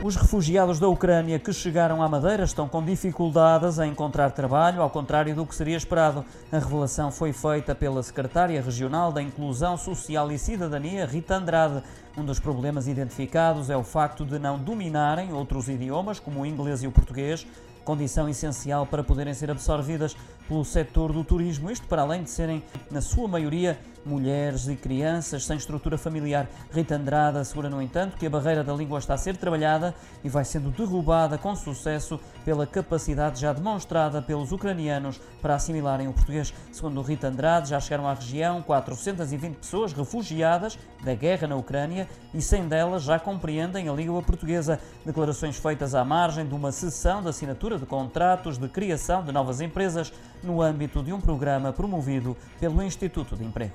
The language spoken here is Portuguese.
Os refugiados da Ucrânia que chegaram à Madeira estão com dificuldades em encontrar trabalho, ao contrário do que seria esperado. A revelação foi feita pela secretária regional da Inclusão Social e Cidadania, Rita Andrade. Um dos problemas identificados é o facto de não dominarem outros idiomas, como o inglês e o português, condição essencial para poderem ser absorvidas pelo setor do turismo, isto para além de serem, na sua maioria, mulheres e crianças sem estrutura familiar. Rita Andrade assegura, no entanto, que a barreira da língua está a ser trabalhada e vai sendo derrubada com sucesso pela capacidade já demonstrada pelos ucranianos para assimilarem o português. Segundo Rita Andrade, já chegaram à região 420 pessoas refugiadas da guerra na Ucrânia e 100 delas já compreendem a língua portuguesa. Declarações feitas à margem de uma sessão de assinatura de contratos de criação de novas empresas no âmbito de um programa promovido pelo Instituto de Emprego.